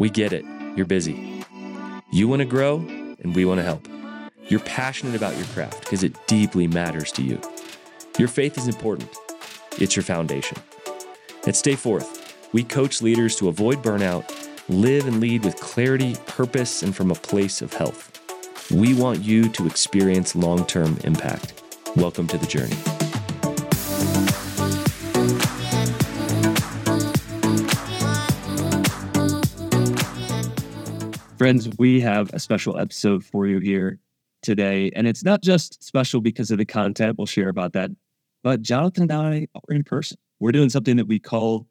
We get it. You're busy. You want to grow, and we want to help. You're passionate about your craft because it deeply matters to you. Your faith is important, it's your foundation. At Stay Forth, we coach leaders to avoid burnout, live and lead with clarity, purpose, and from a place of health. We want you to experience long term impact. Welcome to the journey. Friends, we have a special episode for you here today. And it's not just special because of the content, we'll share about that, but Jonathan and I are in person. We're doing something that we call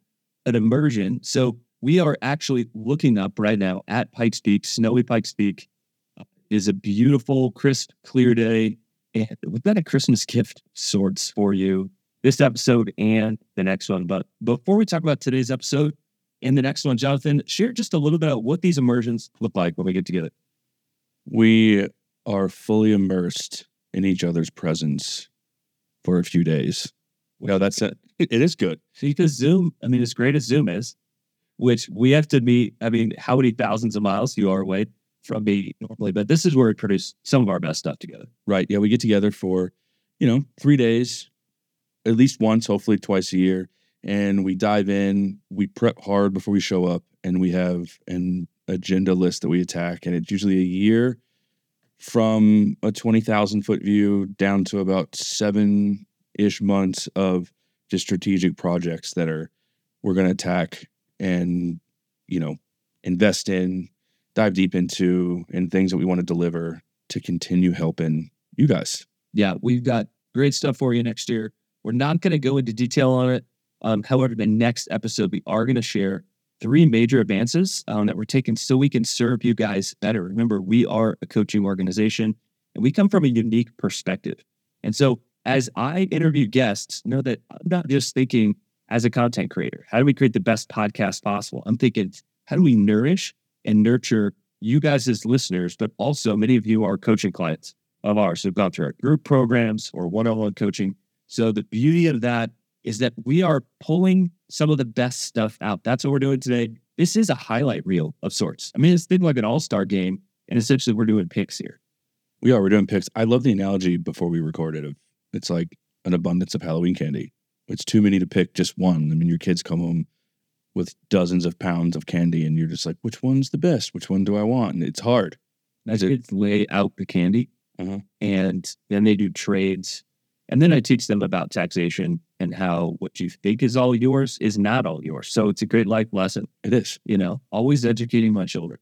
an immersion. So we are actually looking up right now at Pikes Peak, snowy Pikes Peak. It is a beautiful, crisp, clear day. And we've got a Christmas gift sorts for you this episode and the next one. But before we talk about today's episode and the next one, Jonathan, share just a little bit about what these immersions look like when we get together. We are fully immersed in each other's presence for a few days. No, that's it. It is good. See, because Zoom, I mean, as great as Zoom is, which we have to meet, I mean, how many thousands of miles you are away from me normally, but this is where we produce some of our best stuff together. Right. Yeah. We get together for, you know, three days, at least once, hopefully twice a year. And we dive in, we prep hard before we show up, and we have an agenda list that we attack. And it's usually a year from a 20,000 foot view down to about seven ish months of just strategic projects that are, we're going to attack and, you know, invest in, dive deep into, and things that we want to deliver to continue helping you guys. Yeah, we've got great stuff for you next year. We're not going to go into detail on it. Um, however, the next episode, we are going to share three major advances um, that we're taking so we can serve you guys better. Remember, we are a coaching organization and we come from a unique perspective. And so, as I interview guests, know that I'm not just thinking as a content creator, how do we create the best podcast possible? I'm thinking, how do we nourish and nurture you guys as listeners, but also many of you are coaching clients of ours who've gone through our group programs or one on one coaching. So, the beauty of that is that we are pulling some of the best stuff out. That's what we're doing today. This is a highlight reel of sorts. I mean, it's been like an all star game, and essentially we're doing picks here. We are. We're doing picks. I love the analogy before we recorded of it's like an abundance of Halloween candy. It's too many to pick just one. I mean, your kids come home with dozens of pounds of candy, and you're just like, which one's the best? Which one do I want? And it's hard. As kids lay out the candy, Uh-huh. and then they do trades, and then I teach them about taxation and how what you think is all yours is not all yours. So it's a great life lesson. It is. You know, always educating my children.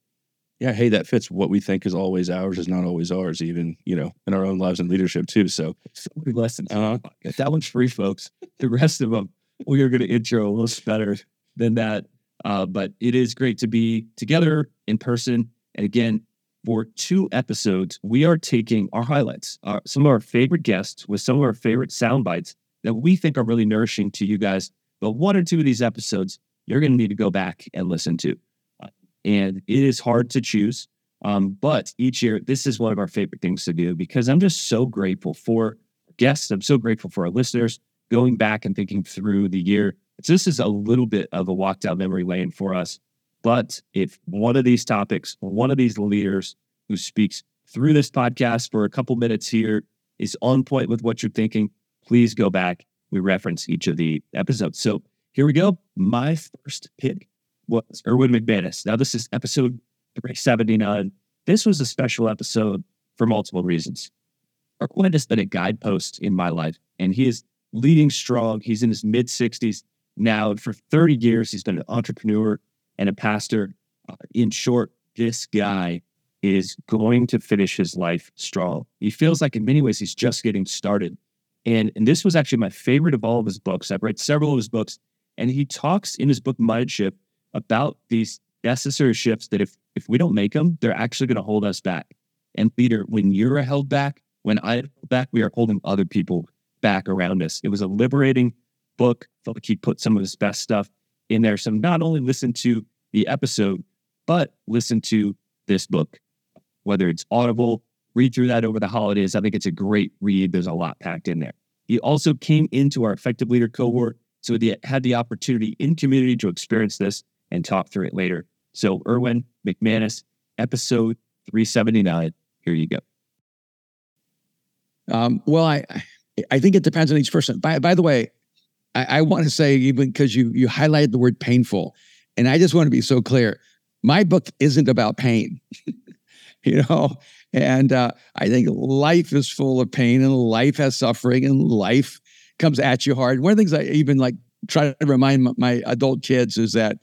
Yeah. Hey, that fits. What we think is always ours is not always ours, even, you know, in our own lives and leadership too. So, So many lessons. Uh-huh. That one's free, folks. The rest of them, we are going to intro a little better than that. Uh, but it is great to be together in person. And again, for two episodes, we are taking our highlights, our, some of our favorite guests with some of our favorite sound bites that we think are really nourishing to you guys. But one or two of these episodes, you're going to need to go back and listen to. Uh, and it is hard to choose. Um, but each year, this is one of our favorite things to do because I'm just so grateful for guests. I'm so grateful for our listeners going back and thinking through the year. So this is a little bit of a walk down memory lane for us. But if one of these topics, one of these leaders who speaks through this podcast for a couple minutes here is on point with what you're thinking, please go back. We reference each of the episodes. So here we go. My first pick was Erwin McManus. Now, this is episode 379. This was a special episode for multiple reasons. Erwin has been a guidepost in my life, and he is leading strong. He's in his mid 60s now. For 30 years, he's been an entrepreneur and a pastor. Uh, in short, this guy is going to finish his life strong. He feels like, in many ways, he's just getting started. And, and this was actually my favorite of all of his books. I've read several of his books, and he talks in his book, Mind Shift, about these necessary shifts that if, if we don't make them, they're actually going to hold us back. And leader, when you're held back, when I held back, we are holding other people back around us. It was a liberating book. Felt like he put some of his best stuff in there. So not only listen to the episode, but listen to this book, whether it's Audible, read through that over the holidays. I think it's a great read. There's a lot packed in there. He also came into our effective leader cohort. So he had the opportunity in community to experience this and talk through it later. So, Erwin McManus, episode 379. Here you go. Um, well, I I think it depends on each person. By by the way, I, I want to say even because you you highlighted the word painful, and I just want to be so clear. My book isn't about pain, you know, and uh, I think life is full of pain, and life has suffering, and life comes at you hard. One of the things I even like try to remind my, adult kids is that.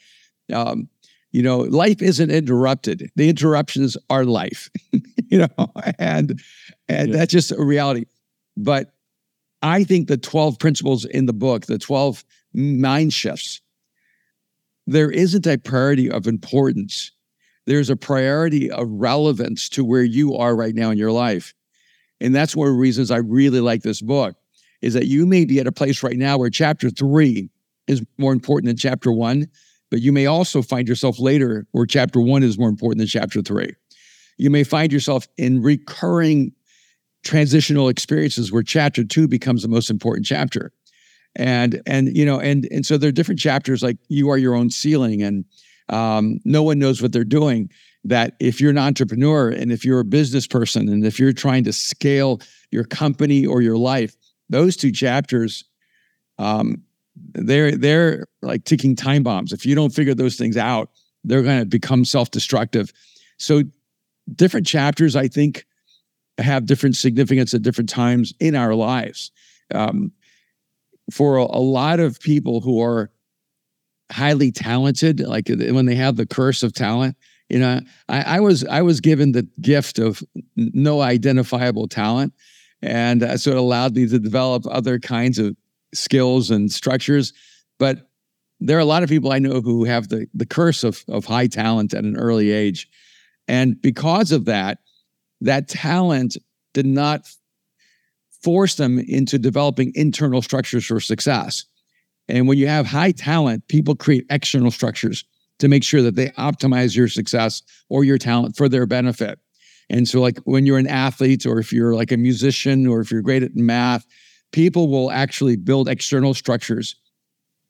Um, you know, life isn't interrupted. The interruptions are life, you know, and and Yeah. that's just a reality. But I think the 12 principles in the book, the 12 mind shifts, there isn't a priority of importance. There's a priority of relevance to where you are right now in your life. And that's one of the reasons I really like this book is that you may be at a place right now where chapter three is more important than chapter one, but you may also find yourself later where chapter one is more important than chapter three. You may find yourself in recurring transitional experiences where chapter two becomes the most important chapter. And and you know, and and so there are different chapters like you are your own ceiling and um, no one knows what they're doing. That if you're an entrepreneur and if you're a business person and if you're trying to scale your company or your life, those two chapters, um, they're they're like ticking time bombs. If you don't figure those things out, they're going to become self-destructive. So different chapters, I think, have different significance at different times in our lives. Um, for a, a lot of people who are highly talented, like when they have the curse of talent, you know, I, I was I was given the gift of no identifiable talent, and uh, so it allowed me to develop other kinds of skills and structures. But there are a lot of people I know who have the the curse of of high talent at an early age, and because of that, that talent did not force them into developing internal structures for success. And when you have high talent, people create external structures to make sure that they optimize your success or your talent for their benefit. And so, like when you're an athlete, or if you're like a musician, or if you're great at math, people will actually build external structures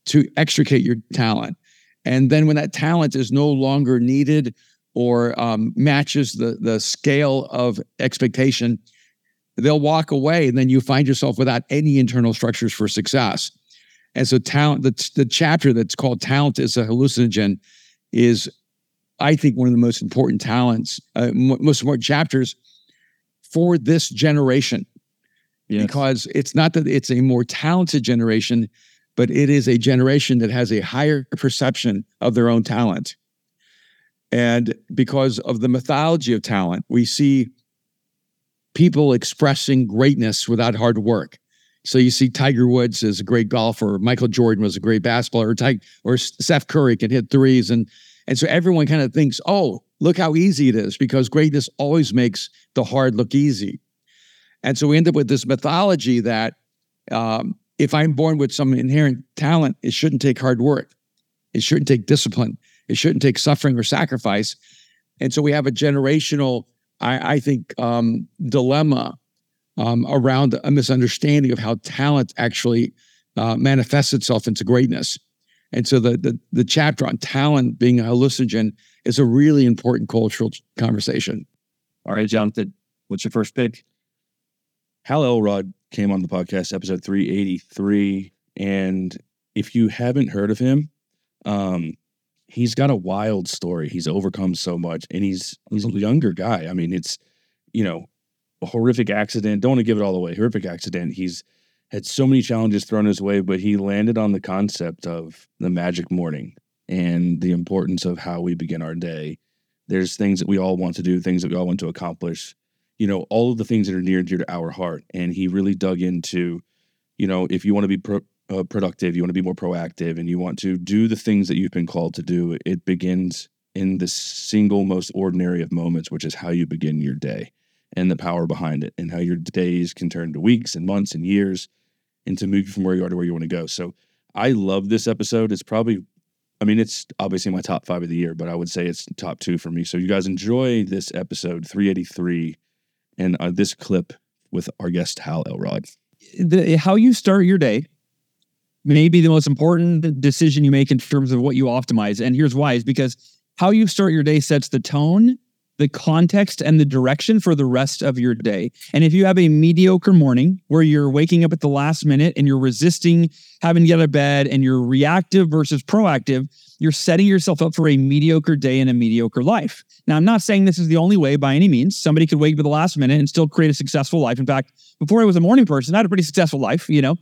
to extricate your talent. And then when that talent is no longer needed or um, matches the, the scale of expectation, they'll walk away. And then you find yourself without any internal structures for success. And so, talent, the, the chapter that's called Talent is a Hallucinogen is, I think, one of the most important talents, uh, mo- most important chapters for this generation Yes. because it's not that it's a more talented generation, but it is a generation that has a higher perception of their own talent. And because of the mythology of talent, we see people expressing greatness without hard work. So you see Tiger Woods is a great golfer, Michael Jordan was a great basketball, or Tig- or Steph Curry can hit threes, and and so everyone kind of thinks, oh, look how easy it is, because greatness always makes the hard look easy. And so we end up with this mythology that um, if I'm born with some inherent talent, it shouldn't take hard work. It shouldn't take discipline. It shouldn't take suffering or sacrifice. And so we have a generational, I, I think, um, dilemma um, around a misunderstanding of how talent actually uh, manifests itself into greatness. And so the, the the chapter on talent being a hallucinogen is a really important cultural conversation. All right, Jonathan, what's your first pick? Hal Elrod came on the podcast, episode 383. And if you haven't heard of him, um, he's got a wild story. He's overcome so much and he's he's a younger guy. I mean, it's you know, a horrific accident. Don't want to give it all away. Horrific accident. He's had so many challenges thrown his way, but he landed on the concept of the magic morning and the importance of how we begin our day. There's things that we all want to do, things that we all want to accomplish you know, all of the things that are near and dear to our heart. And he really dug into, you know, if you want to be pro- uh, productive, you want to be more proactive, and you want to do the things that you've been called to do, it begins in the single most ordinary of moments, which is how you begin your day and the power behind it, and how your days can turn to weeks and months and years and to move you from where you are to where you want to go. So I love this episode. It's probably, I mean, it's obviously my top five of the year, but I would say it's top two for me. So you guys enjoy this episode 383 and uh, this clip with our guest Hal Elrod. the, how you start your day may be the most important decision you make in terms of what you optimize. And here's why: is because how you start your day sets the tone, the context, and the direction for the rest of your day. And if you have a mediocre morning where you're waking up at the last minute and you're resisting having to get out of bed and you're reactive versus proactive, you're setting yourself up for a mediocre day and a mediocre life. Now, I'm not saying this is the only way by any means. Somebody could wake up at the last minute and still create a successful life. In fact, before I was a morning person, I had a pretty successful life, you know.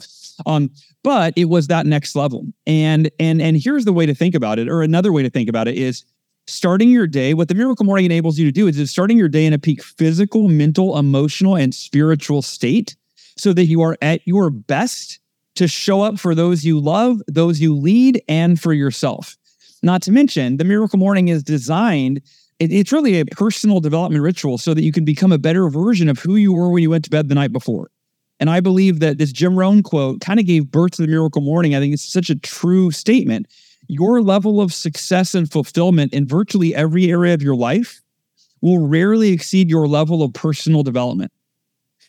Um, but it was that next level. And and and here's the way to think about it, or another way to think about it is starting your day. What the miracle morning enables you to do is, is starting your day in a peak physical, mental, emotional, and spiritual state so that you are at your best to show up for those you love, those you lead, and for yourself. Not to mention, the miracle morning is designed. It's really a personal development ritual so that you can become a better version of who you were when you went to bed the night before. And I believe that this Jim Rohn quote kind of gave birth to the miracle morning. I think it's such a true statement. Your level of success and fulfillment in virtually every area of your life will rarely exceed your level of personal development.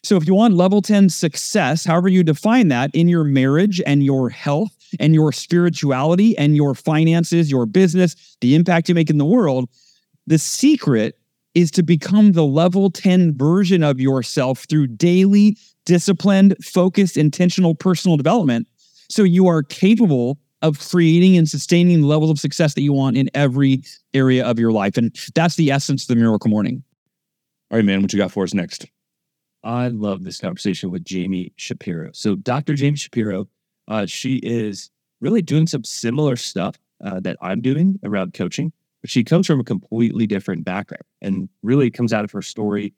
So if you want level 10 success, however you define that in your marriage and your health and your spirituality and your finances, your business, the impact you make in the world, the secret is to become the level 10 version of yourself through daily, disciplined, focused, intentional personal development. So you are capable of creating and sustaining the levels of success that you want in every area of your life. And that's the essence of the miracle morning. All right, man, what you got for us next? I love this conversation with Jamie Shapiro. So, Dr. Jamie Shapiro, uh, she is really doing some similar stuff uh, that I'm doing around coaching, but she comes from a completely different background and really comes out of her story.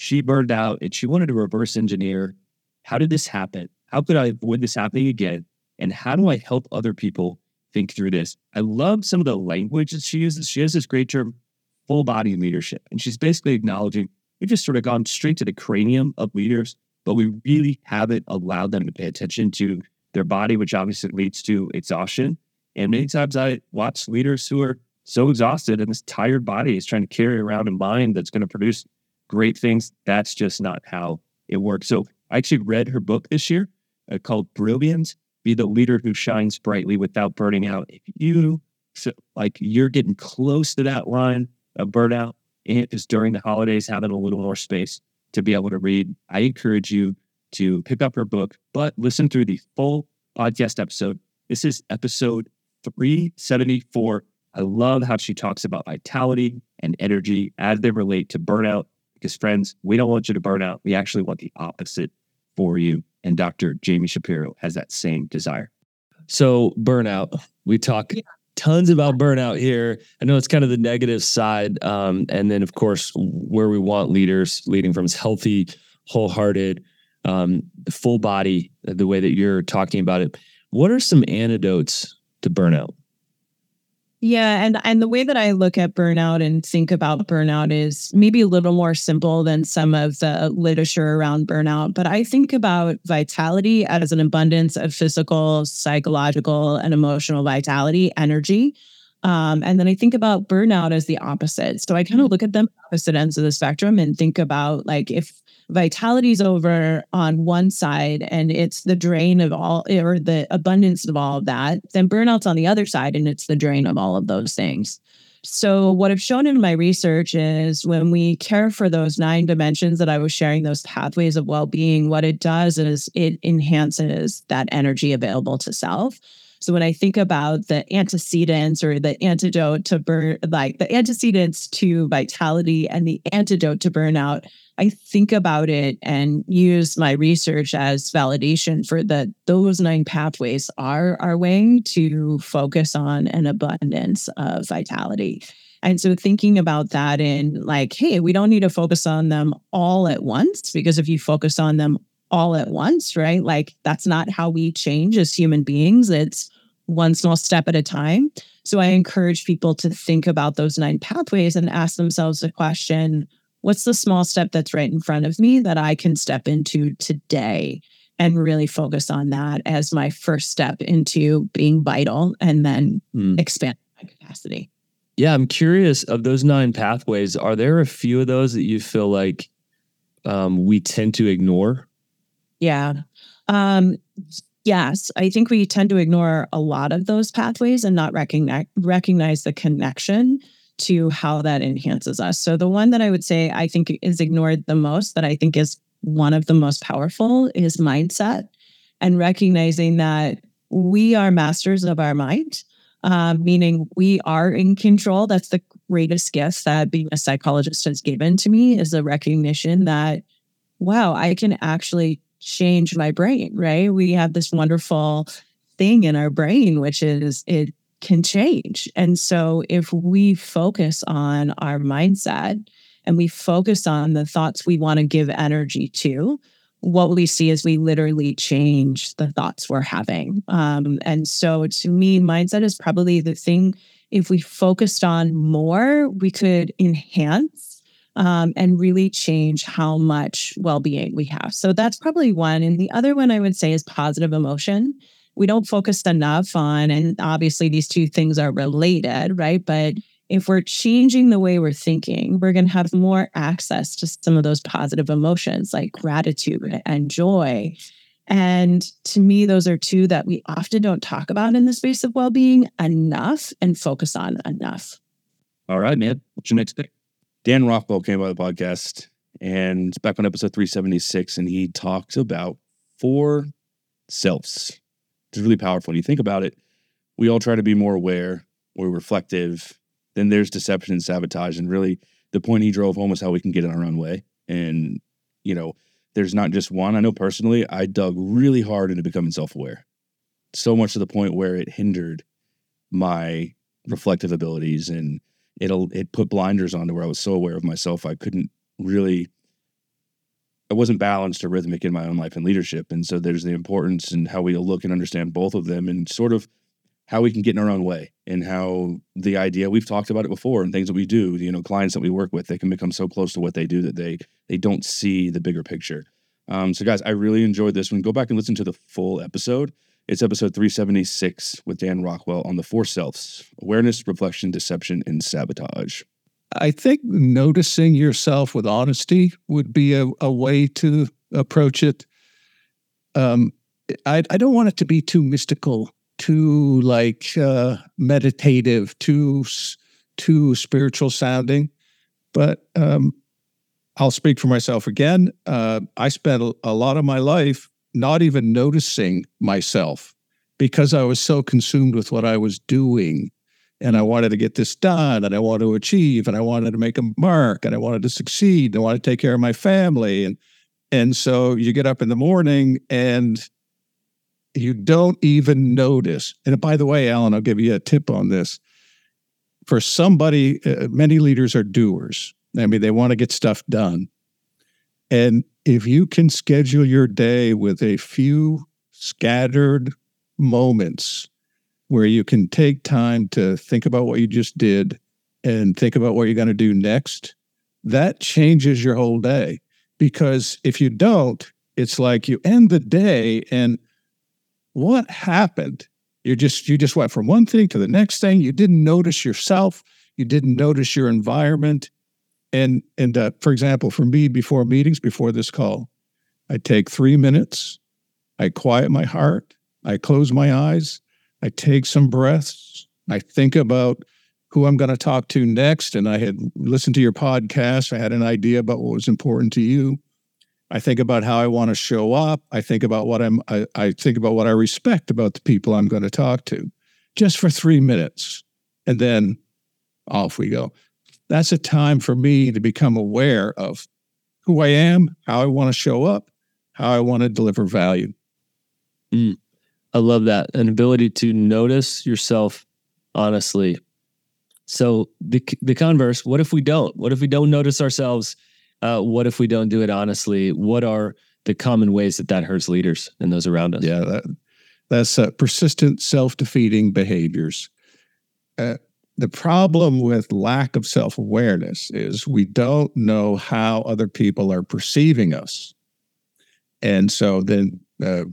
She burned out and she wanted to reverse engineer how did this happen? How could I avoid this happening again? And how do I help other people think through this? I love some of the language that she uses. She has this great term, full body leadership. And she's basically acknowledging we've just sort of gone straight to the cranium of leaders, but we really haven't allowed them to pay attention to their body, which obviously leads to exhaustion. And many times I watch leaders who are so exhausted and this tired body is trying to carry around a mind that's going to produce great things. That's just not how it works. So I actually read her book this year uh, called Brilliant Be the Leader Who Shines Brightly Without Burning Out. If you so, like you're getting close to that line of burnout, and just during the holidays, having a little more space to be able to read, I encourage you to pick up her book, but listen through the full podcast episode. This is episode 374. I love how she talks about vitality and energy as they relate to burnout. Because, friends, we don't want you to burn out. We actually want the opposite for you. And Dr. Jamie Shapiro has that same desire. So, burnout, we talk Yeah. tons about burnout here. I know it's kind of the negative side. Um, and then, of course, where we want leaders leading from is healthy, wholehearted, um, full body, the way that you're talking about it. What are some antidotes to burnout? Yeah, and and the way that I look at burnout and think about burnout is maybe a little more simple than some of the literature around burnout, but I think about vitality as an abundance of physical, psychological, and emotional vitality, energy. Um, and then I think about burnout as the opposite. So I kind of look at them opposite ends of the spectrum and think about like if vitality's over on one side and it's the drain of all or the abundance of all of that, then burnout's on the other side and it's the drain of all of those things. So, what I've shown in my research is when we care for those nine dimensions that I was sharing, those pathways of well being, what it does is it enhances that energy available to self. So, when I think about the antecedents or the antidote to burn, like the antecedents to vitality and the antidote to burnout, I think about it and use my research as validation for that those nine pathways are our way to focus on an abundance of vitality. And so thinking about that in like, hey, we don't need to focus on them all at once because if you focus on them all at once, right? Like that's not how we change as human beings. It's one small step at a time. So I encourage people to think about those nine pathways and ask themselves the question, what's the small step that's right in front of me that I can step into today and really focus on that as my first step into being vital and then Hmm. expand my capacity. Yeah, I'm curious of those nine pathways. Are there a few of those that you feel like um, we tend to ignore? Yeah. Um, yes, I think we tend to ignore a lot of those pathways and not recognize recognize the connection to how that enhances us. So the one that I would say I think is ignored the most, that I think is one of the most powerful, is mindset and recognizing that we are masters of our mind, uh, meaning we are in control. That's the greatest gift that being a psychologist has given to me is a recognition that, wow, I can actually change my brain, right? We have this wonderful thing in our brain, which is it can change. And so if we focus on our mindset and we focus on the thoughts we want to give energy to, what we see is we literally change the thoughts we're having. Um, and so to me, mindset is probably the thing, if we focused on more, we could enhance um, and really change how much well being we have. So that's probably one. And the other one I would say is positive emotion. We don't focus enough on, and obviously these two things are related, right? But if we're changing the way we're thinking, we're going to have more access to some of those positive emotions like gratitude and joy. And to me, those are two that we often don't talk about in the space of well being enough and focus on enough. All right, man. What's your next pick? Dan Rockwell came by the podcast and back on episode 376, and he talked about four selves. It's really powerful. When you think about it, we all try to be more aware, more reflective, then there's deception and sabotage. And really, the point he drove home was how we can get in our own way. And, you know, there's not just one. I know personally, I dug really hard into becoming self aware, so much to the point where it hindered my reflective abilities and it'll it put blinders on to where I was so aware of myself I couldn't really I wasn't balanced or rhythmic in my own life and leadership. And so there's the importance and how we look and understand both of them and sort of how we can get in our own way and how the idea we've talked about it before and things that we do you know clients that we work with they can become so close to what they do that they they don't see the bigger picture. Um, so guys i really enjoyed this one. Go back and listen to the full episode it's episode 376 with dan rockwell on the four selves awareness reflection deception and sabotage I think noticing yourself with honesty would be a, a way to approach it. Um, I, I don't want it to be too mystical too like uh, meditative, too too spiritual sounding. But um, I'll speak for myself again. Uh, I spent a, a lot of my life not even noticing myself because I was so consumed with what I was doing. And I wanted to get this done and I wanted to achieve and I wanted to make a mark and I wanted to succeed and I wanted to take care of my family. And and so you get up in the morning and you don't even notice. And by the way, Alan, I'll give you a tip on this. For somebody, uh, many leaders are doers. I mean, they want to get stuff done. And if you can schedule your day with a few scattered moments where you can take time to think about what you just did and think about what you're going to do next, that changes your whole day. Because if you don't, it's like you end the day and what happened? You just you just went from one thing to the next thing. You didn't notice yourself. You didn't notice your environment. And and uh, for example, for me, before meetings, before this call, I take three minutes. I quiet my heart. I close my eyes. I take some breaths. I think about who I'm going to talk to next. And I had listened to your podcast. I had an idea about what was important to you. I think about how I want to show up. I think about what I'm I, I think about what I respect about the people I'm going to talk to just for three minutes. And then off we go. That's a time for me to become aware of who I am, how I want to show up, how I want to deliver value. Mm, I love that. An ability to notice yourself honestly. So the the converse, what if we don't? What if we don't notice ourselves uh, what if we don't do it honestly? What are the common ways that that hurts leaders and those around us? Yeah, that, that's uh, persistent self defeating behaviors. Uh, the problem with lack of self awareness is we don't know how other people are perceiving us. And so then, uh,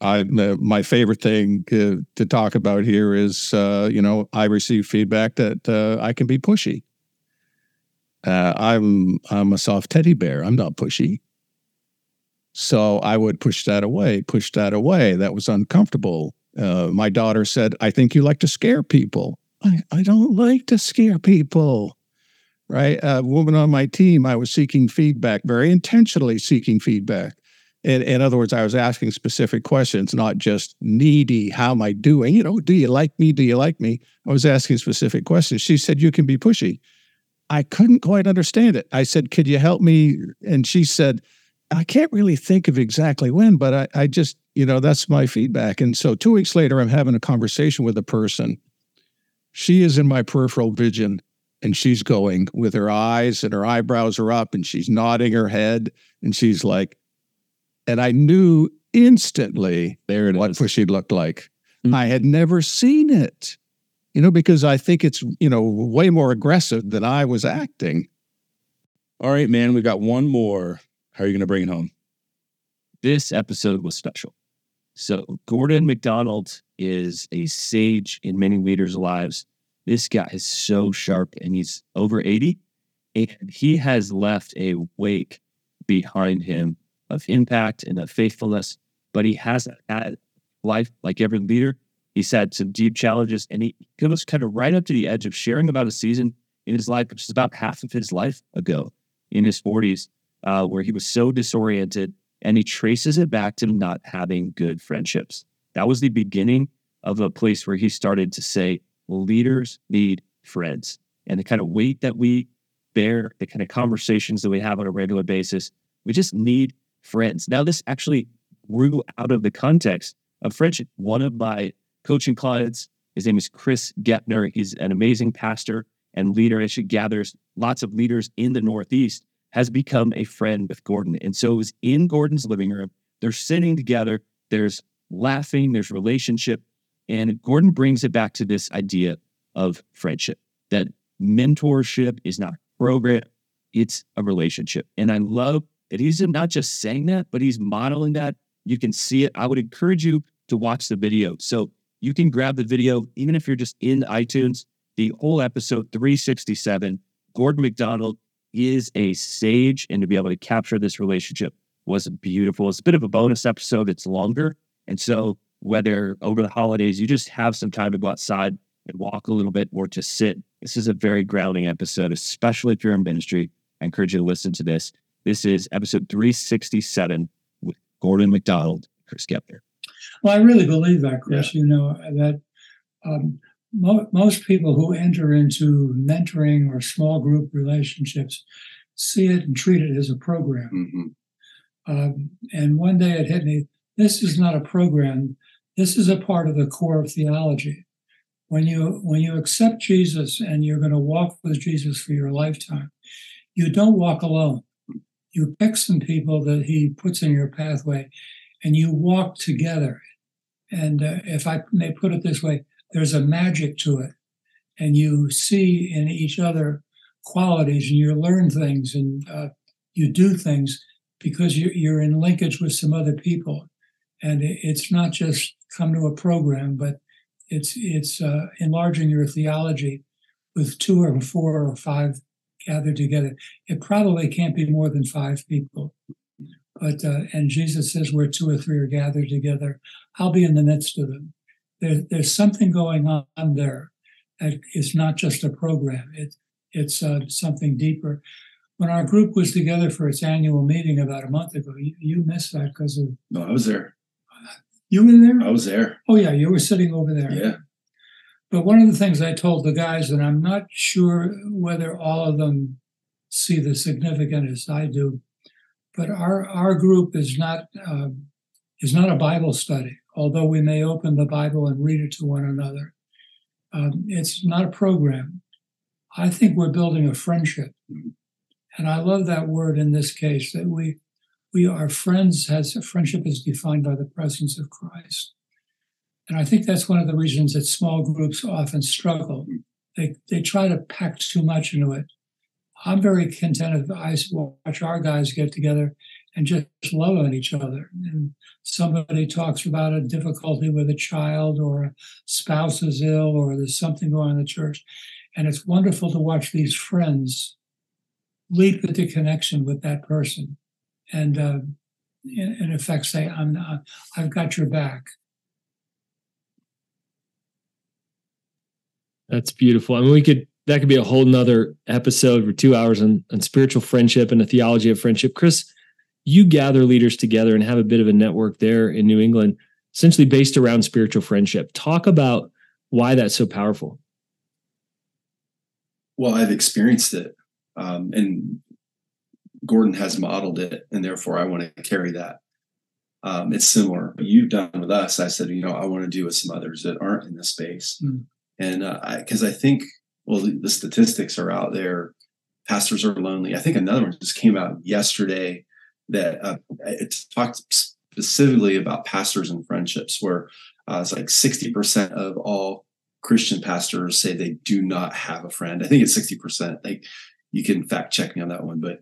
I uh, my favorite thing to, to talk about here is uh, you know I receive feedback that uh, I can be pushy, uh, I'm I'm a soft teddy bear. I'm not pushy. So I would push that away, push that away. That was uncomfortable. Uh, my daughter said, "I think you like to scare people." I, I don't like to scare people. Right. A woman on my team, I was seeking feedback, very intentionally seeking feedback. In, in other words, I was asking specific questions, not just needy, how am I doing? You know, do you like me? Do you like me? I was asking specific questions. She said, You can be pushy. I couldn't quite understand it. I said, Could you help me? And she said, I can't really think of exactly when, but I, I just, you know, that's my feedback. And so two weeks later, I'm having a conversation with a person. She is in my peripheral vision and she's going with her eyes and her eyebrows are up and she's nodding her head and she's like, and I knew instantly There it what is. pushy looked like. Mm. I had never seen it, you know, because I think it's, you know, way more aggressive than I was acting. All right, man. We got one more. How are you going to bring it home? this episode was special. So, Gordon MacDonald is a sage in many leaders' lives. This guy is so sharp and he's over 80, and he has left a wake behind him of impact and of faithfulness. But he hasn't had life like every leader. He's had some deep challenges, and he goes kind of right up to the edge of sharing about a season in his life, which is about half of his life ago in his 40s, uh, where he was so disoriented and he traces it back to not having good friendships. That was the beginning of a place where he started to say, leaders need friends. And the kind of weight that we bear, the kind of conversations that we have on a regular basis, we just need friends. Now, this actually grew out of the context of friendship. One of my coaching clients, his name is Chris Gepner. He's an amazing pastor and leader. Actually gathers lots of leaders in the Northeast has become a friend with Gordon. And so it was in Gordon's living room. They're sitting together, there's laughing, there's relationship. And Gordon brings it back to this idea of friendship that mentorship is not a program, it's a relationship. And I love that he's not just saying that, but he's modeling that. You can see it. I would encourage you to watch the video. So you can grab the video, even if you're just in iTunes, the whole episode 367. Gordon MacDonald is a sage, and to be able to capture this relationship was beautiful. It's a bit of a bonus episode, it's longer. And so, whether over the holidays you just have some time to go outside and walk a little bit or to sit, this is a very grounding episode, especially if you're in ministry. I encourage you to listen to this. This is episode 367 with Gordon MacDonald, Chris Gepner. Well, I really believe that, Chris. You know that um, mo- most people who enter into mentoring or small group relationships see it and treat it as a program. Um, and one day it hit me: this is not a program. This is a part of the core of theology. When you when you accept Jesus and you're going to walk with Jesus for your lifetime, you don't walk alone. You pick some people that He puts in your pathway, and you walk together. And uh, if I may put it this way, there's a magic to it. And you see in each other qualities and you learn things and uh, you do things because you're, you're in linkage with some other people. And it's not just come to a program, but it's, it's uh, enlarging your theology with two or four or five gathered together. It probably can't be more than five people. But uh, and Jesus says, where two or three are gathered together, I'll be in the midst of them. There, there's something going on there that is not just a program. It, it's uh, something deeper. When our group was together for its annual meeting about a month ago, you, you missed that because of No, I was there. you were there. I was there. Oh yeah, you were sitting over there. Yeah. But one of the things I told the guys, and I'm not sure whether all of them see the significance as I do, but our our group is not um, is not a Bible study. Although we may open the Bible and read it to one another, um, it's not a program. I think we're building a friendship, and I love that word in this case that we we are friends. Has friendship is defined by the presence of Christ. And I think that's one of the reasons that small groups often struggle. They they try to pack too much into it. I'm very content if I watch our guys get together and just love on each other. And somebody talks about a difficulty with a child or a spouse is ill or there's something going on in the church. And it's wonderful to watch these friends leap into connection with that person and uh, in, in effect say, I'm not, I've got your back. That's beautiful. I mean, we could that could be a whole nother episode for two hours on, on spiritual friendship and the theology of friendship. Chris, you gather leaders together and have a bit of a network there in New England, essentially based around spiritual friendship. Talk about why that's so powerful. Well, I've experienced it, um, and Gordon has modeled it, and therefore I want to carry that. Um, it's similar. What you've done with us, I said, you know, I want to do with some others that aren't in this space, Mm. and because I, I think, well, the, the statistics are out there. Pastors are lonely. I think another one just came out yesterday that uh, it talked specifically about pastors and friendships, where uh, it's like sixty percent of all Christian pastors say they do not have a friend. I think it's sixty percent. Like you can fact check me on that one, but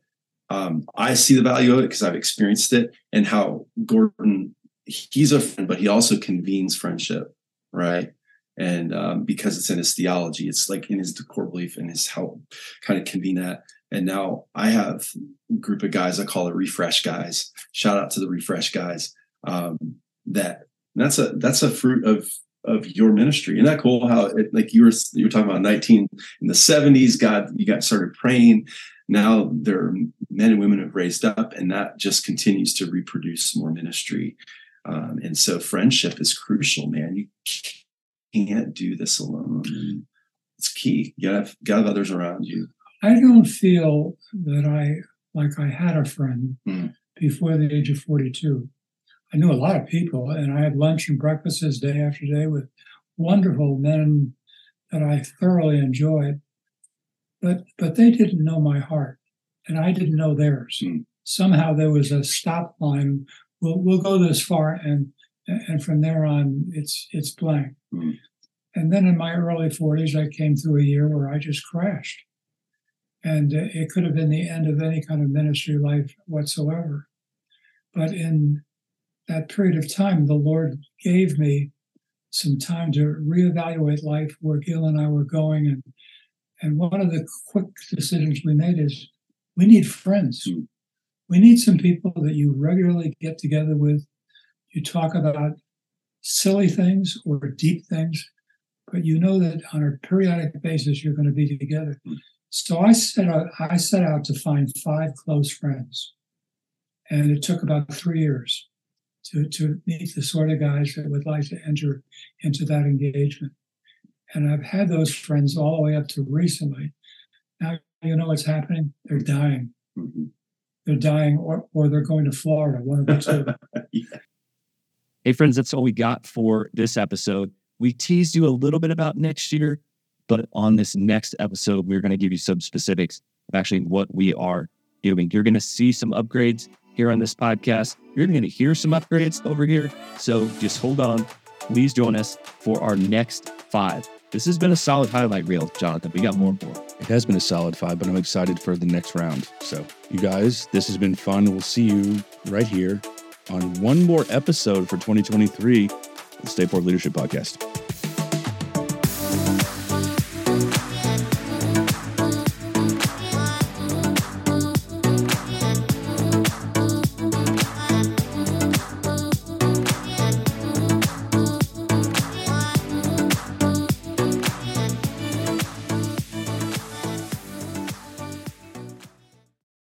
um, I see the value of it because I've experienced it and how Gordon he's a friend, but he also convenes friendship, right? And um, because it's in his theology, it's like in his core belief and his how kind of convene that. And now I have a group of guys I call it refresh guys. Shout out to the refresh guys. Um, that that's a that's a fruit of of your ministry. Isn't that cool? How it, like you were you were talking about 19 in the 70s, God, you got started praying. Now there are men and women have raised up, and that just continues to reproduce more ministry. Um, and so friendship is crucial, man. You can't do this alone. It's key. You gotta have, gotta have others around you. I don't feel that I like I had a friend Mm. before the age of 42. I knew a lot of people, and I had lunch and breakfasts day after day with wonderful men that I thoroughly enjoyed. But but they didn't know my heart, and I didn't know theirs. Mm. Somehow there was a stop line. We'll we'll go this far, and and from there on, it's it's blank. Mm. And then in my early 40s, I came through a year where I just crashed and uh, it could have been the end of any kind of ministry life whatsoever. But in that period of time, the Lord gave me some time to reevaluate life, where Gail and I were going, and and one of the quick decisions we made is we need friends. Mm. We need some people that you regularly get together with. You talk about silly things or deep things, but you know that on a periodic basis you're going to be together. So I set out, I set out to find five close friends, and it took about three years to to meet the sort of guys that would like to enter into that engagement. And I've had those friends all the way up to recently. Now you know what's happening; they're dying. Mhm. They're dying, or or they're going to Florida. One of the two. Hey, friends, that's all we got for this episode. We teased you a little bit about next year, but on this next episode, we're going to give you some specifics of actually what we are doing. You're going to see some upgrades here on this podcast. You're going to hear some upgrades over here. So just hold on. Please join us for our next five. This has been a solid highlight reel, Jonathan. We got more for it. It has been a solid five, but I'm excited for the next round. So, you guys, this has been fun. We'll see you right here on one more episode for 2023, the Stay Leadership Podcast.